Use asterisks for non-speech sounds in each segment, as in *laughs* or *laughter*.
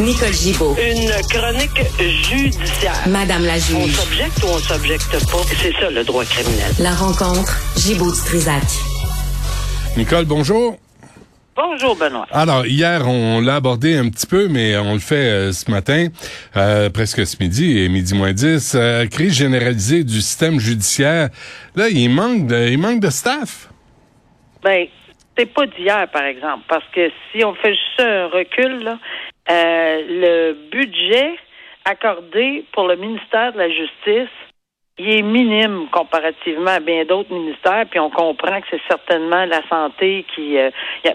Nicole Gibaud. Une chronique judiciaire. Madame la On juge. s'objecte ou on s'objecte pas? C'est ça le droit criminel. La rencontre, Gibaud-Strisac. Nicole, bonjour. Bonjour Benoît. Alors, hier, on l'a abordé un petit peu, mais on le fait euh, ce matin, euh, presque ce midi, et midi moins 10. Euh, crise généralisée du système judiciaire. Là, il manque de, il manque de staff. Ben, c'est pas d'hier, par exemple, parce que si on fait juste un recul, là, le budget accordé pour le ministère de la Justice, il est minime comparativement à bien d'autres ministères, puis on comprend que c'est certainement la santé qui, euh,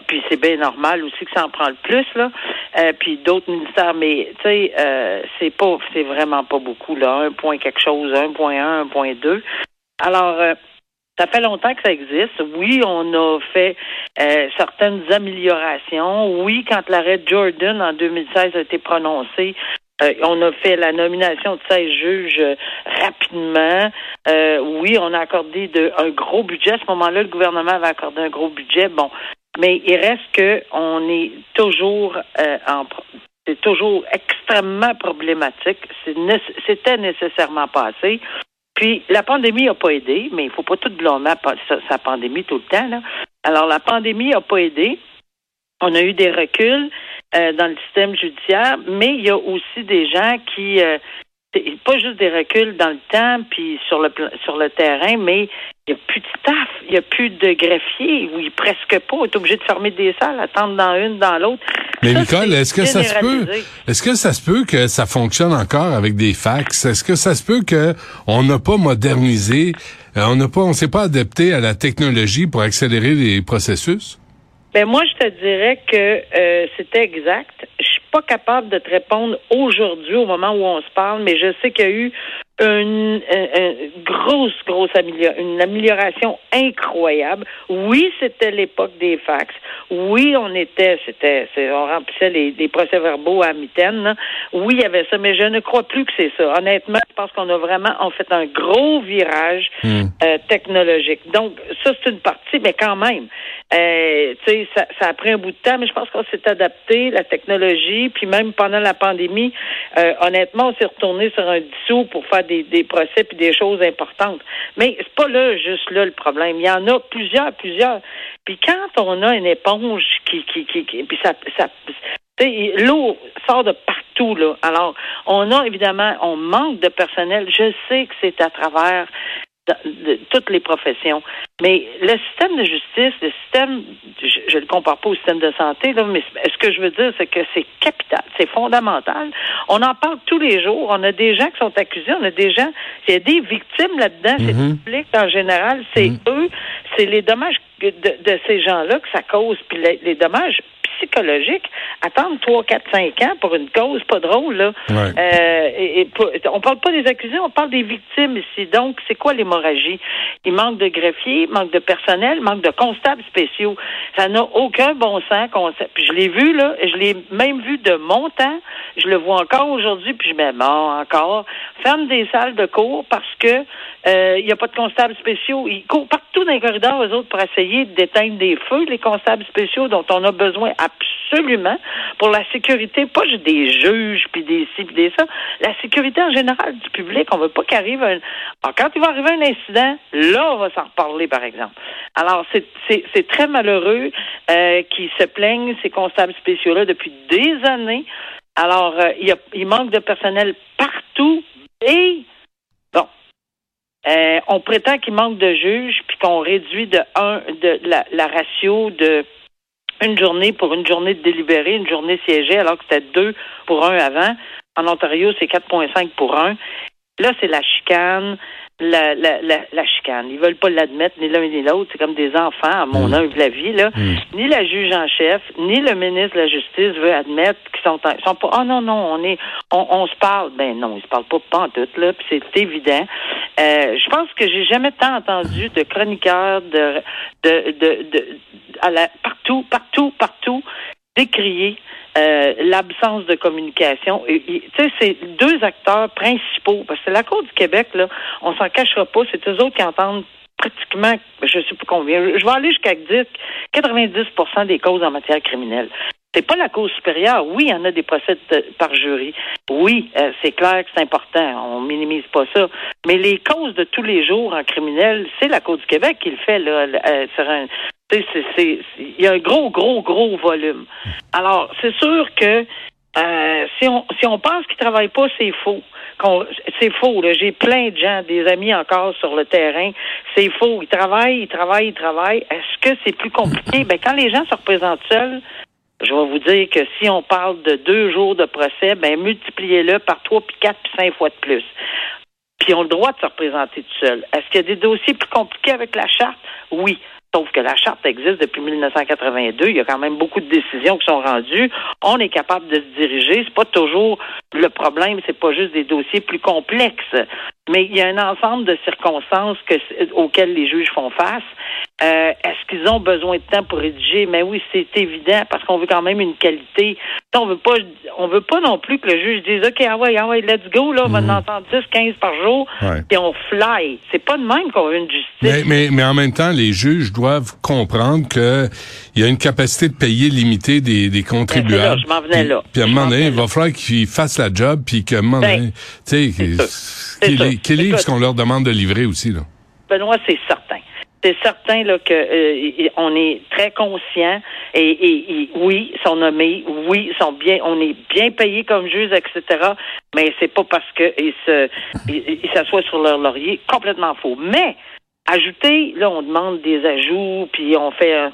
puis c'est bien normal aussi que ça en prend le plus là, euh, puis d'autres ministères, mais tu sais, euh, c'est pas, c'est vraiment pas beaucoup là, un point quelque chose, un point un, un point deux. Alors euh, ça fait longtemps que ça existe. Oui, on a fait euh, certaines améliorations. Oui, quand l'arrêt Jordan en 2016 a été prononcé, euh, on a fait la nomination de 16 juges euh, rapidement. Euh, oui, on a accordé de, un gros budget. À ce moment-là, le gouvernement avait accordé un gros budget. Bon, mais il reste que on est toujours euh, en c'est toujours extrêmement problématique. C'était nécessairement passé. Puis la pandémie n'a pas aidé, mais il faut pas tout blâmer sa, pandémie tout le temps. Alors la pandémie n'a pas aidé. On a eu des reculs euh, dans le système judiciaire, mais il y a aussi des gens qui euh, pas juste des reculs dans le temps puis sur le sur le terrain, mais il n'y a plus de staff, il n'y a plus de greffiers, oui, presque pas. On est obligé de fermer des salles, attendre dans une, dans l'autre. Mais Ça, Nicole, est-ce que ça se peut, est-ce que ça se peut que ça fonctionne encore avec des fax? Est-ce que ça se peut que on n'a pas modernisé, euh, on n'a pas, on s'est pas adapté à la technologie pour accélérer les processus? Ben moi, je te dirais que euh, c'était exact. Je suis pas capable de te répondre aujourd'hui, au moment où on se parle, mais je sais qu'il y a eu une, grosse, grosse amélioration, une amélioration incroyable. Oui, c'était l'époque des fax. Oui, on était, c'était, on remplissait les, les procès-verbaux à mitaine. là. Oui, il y avait ça, mais je ne crois plus que c'est ça. Honnêtement, je pense qu'on a vraiment, on fait un gros virage euh, technologique. Donc, ça, c'est une partie, mais quand même. Euh, ça, ça a pris un bout de temps, mais je pense qu'on s'est adapté, la technologie, puis même pendant la pandémie, euh, honnêtement, on s'est retourné sur un dissous pour faire des, des procès puis des choses importantes. Mais c'est pas là, juste là, le problème. Il y en a plusieurs, plusieurs. Puis quand on a une éponge qui, qui, qui, qui puis ça, ça l'eau sort de partout, là. Alors, on a évidemment, on manque de personnel. Je sais que c'est à travers de, toutes les professions. Mais le système de justice, le système, je ne le compare pas au système de santé, là, mais ce que je veux dire, c'est que c'est capital, c'est fondamental. On en parle tous les jours. On a des gens qui sont accusés, on a des gens, il y a des victimes là-dedans, c'est le public en général, c'est eux, c'est les dommages de, de ces gens-là que ça cause, puis les, les dommages psychologiques, attendre 3, 4, 5 ans pour une cause pas drôle, là. Ouais. Euh, et, et pas- on parle pas des accusés, on parle des victimes ici. Donc, c'est quoi l'hémorragie? Il manque de greffiers, manque de personnel, manque de constables spéciaux. Ça n'a aucun bon sens. Puis je l'ai vu, là, je l'ai même vu de mon temps. Je le vois encore aujourd'hui, puis je me dis, bon, encore. Ferme des salles de cours parce que euh, il n'y a pas de constables spéciaux. Ils courent partout dans les corridors, eux autres, pour essayer d'éteindre des feux, les constables spéciaux dont on a besoin absolument pour la sécurité, pas juste des juges, puis des ci, puis des ça, la sécurité en général du public. On veut pas qu'arrive un... Alors, quand il va arriver un incident, là, on va s'en reparler, par exemple. Alors, c'est- très malheureux euh, qu'ils se plaignent, ces constables spéciaux-là, depuis des années. Alors, euh, il, manque de personnel partout et, bon, euh, on prétend qu'il manque de juges, puis qu'on réduit de un de la ratio de une journée pour une journée de délibéré, une journée siégée, alors que c'était deux pour un avant. En Ontario, c'est 4,5 pour un. Là, c'est la chicane, la, la, la, la chicane. Ils veulent pas l'admettre, ni l'un ni l'autre. C'est comme des enfants, à mon humble avis. Là. Ni la juge en chef, ni le ministre de la Justice veut admettre qu'ils sont, en- ils sont pas. Oh non, non, on est, on, on se parle. Ben non, ils se parlent pas pas en tout, là, puis c'est évident. Euh, je pense que j'ai jamais tant entendu de chroniqueurs de, de, de, de, à la, partout, partout, partout décrier euh, l'absence de communication. Tu sais, c'est deux acteurs principaux. Parce que la Cour du Québec, là, on s'en cachera pas, c'est eux autres qui entendent pratiquement, je sais pas combien, je vais aller jusqu'à dire 90% des causes en matière criminelle. C'est pas la cause supérieure. Oui, il y en a des procès par jury. Oui, euh, c'est clair que c'est important. On minimise pas ça. Mais les causes de tous les jours en criminel, c'est la Cour du Québec qui le fait. Là, euh, un, il y a un gros, gros, gros volume. Alors, c'est sûr que euh, si on si on pense qu'ils travaillent pas, c'est faux. C'est faux. J'ai plein de gens, des amis encore sur le terrain. C'est faux. Ils travaillent, ils travaillent, ils travaillent. Est-ce que c'est plus compliqué? Ben, quand les gens se représentent seuls, je vais vous dire que si on parle de deux jours de procès, ben multipliez-le par trois, puis quatre, puis cinq fois de plus. Puis ils ont le droit de se représenter tout seul. Est-ce qu'il y a des dossiers plus compliqués avec la charte? Oui. Sauf que la charte existe depuis 1982. Il y a quand même beaucoup de décisions qui sont rendues. On est capable de se diriger. C'est pas toujours le problème. C'est pas juste des dossiers plus complexes. Mais il y a un ensemble de circonstances que, auxquelles les juges font face. Euh, est-ce qu'ils ont besoin de temps pour rédiger? Mais oui, c'est évident parce qu'on veut quand même une qualité. On veut pas, on veut pas non plus que le juge dise, OK, ah ouais, ah ouais, let's go, là, on va en mhm. entendre 10, 15 par jour, et on fly. C'est pas de même qu'on veut une justice. Mais, mais, mais, en même temps, les juges doivent comprendre que il y a une capacité de payer limitée des, des contribuables. je m'en venais là. Puis à un moment donné, il va falloir qu'ils fassent la job, puis qu'à un moment ben, donné, tu sais, qu'ils livrent ce qu'on leur demande de livrer aussi, là? Benoît, c'est certain c'est certain là que euh, on est très conscient et, et, oui, ils sont nommés, oui, ils sont bien, on est bien payés comme juges, etc. Mais c'est pas parce qu'ils se ils s'assoient sur leur laurier, complètement faux. Mais ajouter, là, on demande des ajouts, puis on fait un,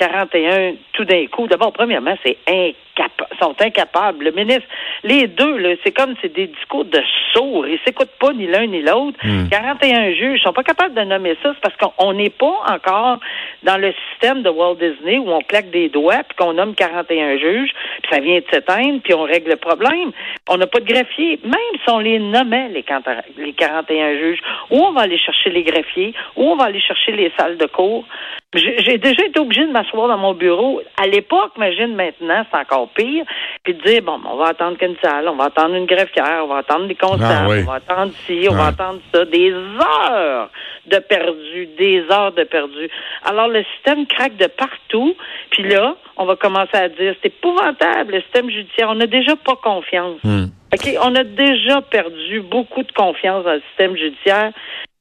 41 tout d'un coup. D'abord, premièrement, c'est incapable, sont incapables. Le ministre, les deux, c'est comme c'est des discours de sourds. Ils s'écoutent pas ni l'un ni l'autre. 41 hmm. juges sont pas capables de nommer ça. C'est parce qu'on n'est pas encore dans le système de Walt Disney où on claque des doigts puis qu'on nomme 41 juges, puis ça vient de s'éteindre, puis on règle le problème. On n'a pas de greffier. Même si on les nommait, les 41 juges, où on va aller chercher les greffiers, où on va aller chercher les salles de cours, j'ai déjà été obligé de m'asseoir dans mon bureau. À l'époque, imagine maintenant, c'est encore pire. Puis de dire, bon, on va attendre qu'une salle, on va attendre une greffière, on va attendre des constables, ah on va attendre ci, on va attendre ça. Des heures de perdu, des heures de perdu. Alors, le système craque de partout. Puis là, on va commencer à dire, c'est épouvantable, le système judiciaire. On n'a déjà pas confiance. Hmm. OK? On a déjà perdu beaucoup de confiance dans le système judiciaire.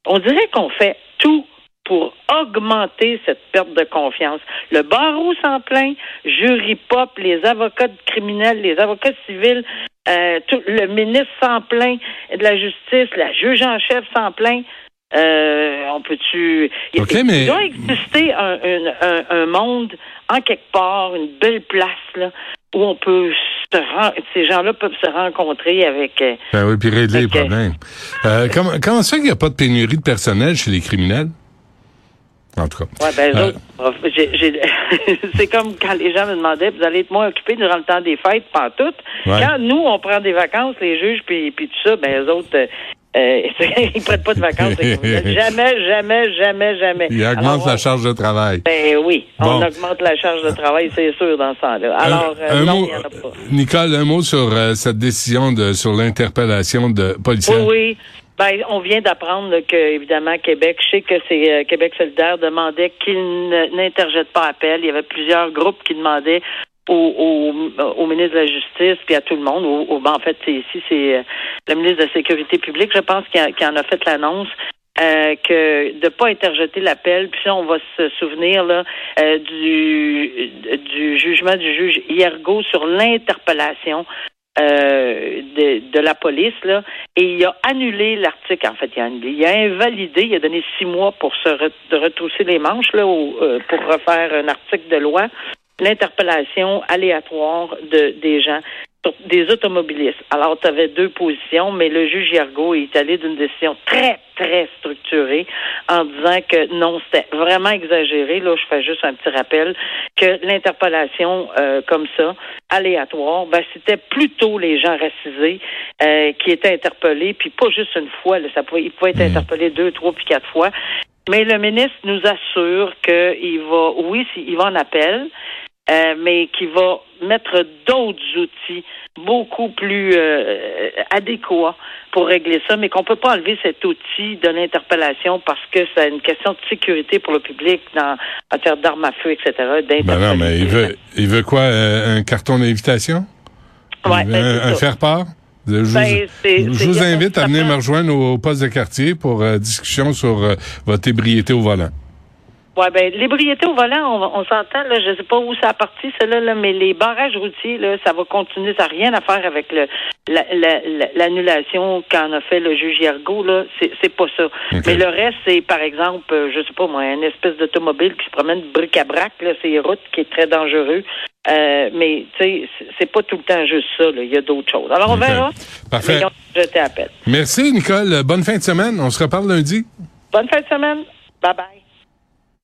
On dirait qu'on fait tout pour augmenter cette perte de confiance. Le barreau s'en plaint, jury pop, les avocats criminels, les avocats civils, euh, tout, le ministre s'en plaint de la justice, la juge en chef s'en plaint. Euh, on peut-tu. il, doit exister un, un, un, monde en quelque part, une belle place là, où on peut se ces gens-là peuvent se rencontrer avec. Euh, ben oui, puis régler les problèmes. comment, comment ça qu'il n'y a pas de pénurie de personnel chez les criminels? En tout cas. Ouais, ben, euh, *laughs* c'est comme quand les gens me demandaient, vous allez être moins occupés durant le temps des fêtes, pas toutes. Quand nous, on prend des vacances, les juges, puis, puis tout ça, ben, eux autres, euh, euh *laughs* ils prennent pas de vacances. *laughs* jamais, jamais, jamais, jamais. Ils augmentent la charge de travail. Ben oui, on augmente la charge de travail, c'est sûr, dans ce sens-là. Alors, euh, non, y en a pas. Nicole, un mot sur cette décision de sur l'interpellation de policiers. Oui, oui. Ben, on vient d'apprendre que, évidemment, Québec, je sais que c'est euh, Québec solidaire demandait qu'il n'interjette pas appel. Il y avait plusieurs groupes qui demandaient au, au, ministre de la Justice puis à tout le monde. Au, ben, en fait, c'est ici, c'est euh, le ministre de la Sécurité publique, je pense, qui, en a fait l'annonce. Euh, que de pas interjeter l'appel. Puis on va se souvenir là du, du jugement du juge Hiergo sur l'interpellation euh, de, la police, là, et il a annulé l'article, en fait, il a, invalidé, il a donné six mois pour se retrousser les manches, là, euh, pour refaire un article de loi, l'interpellation aléatoire de, des gens des automobilistes. Alors, tu avais deux positions, mais le juge Yargo est allé d'une décision très, très structurée en disant que non, c'était vraiment exagéré. Là, je fais juste un petit rappel que l'interpellation euh, comme ça, aléatoire, ben, c'était plutôt les gens racisés euh, qui étaient interpellés, puis pas juste une fois. Là, ça pouvait, ils pouvaient être mmh. interpellés deux, trois, puis quatre fois. Mais le ministre nous assure qu'il va, oui, il va en appel, euh, mais qui va mettre d'autres outils beaucoup plus euh, adéquats pour régler ça, mais qu'on peut pas enlever cet outil de l'interpellation parce que c'est une question de sécurité pour le public dans, en matière d'armes à feu, etc. Ben non, mais il veut, il veut quoi? Euh, un carton d'invitation? Ouais, ben, un, un faire-part? Je, vous, Ben, c'est- je vous invite à venir me rejoindre au poste de quartier pour euh, discussion sur votre ébriété au volant. Ouais, ben l'ébriété au volant, on, on s'entend là, je sais pas où ça a parti celle-là, là, mais les barrages routiers là, ça va continuer, ça n'a rien à faire avec le la- la- la- l'annulation qu'en a fait le juge Yergo là, c'est c'est pas ça. Mais le reste, c'est par exemple, euh, je sais pas moi, une espèce d'automobile qui se promène bric-à-brac là, c'est les routes qui est très dangereux. Euh, mais tu sais, c'est- pas tout le temps juste ça. Il y a d'autres choses. Alors on verra. Parfait. Mais jeté appel. Merci, Nicole. Bonne fin de semaine. On se reparle lundi. Bonne fin de semaine. Bye bye.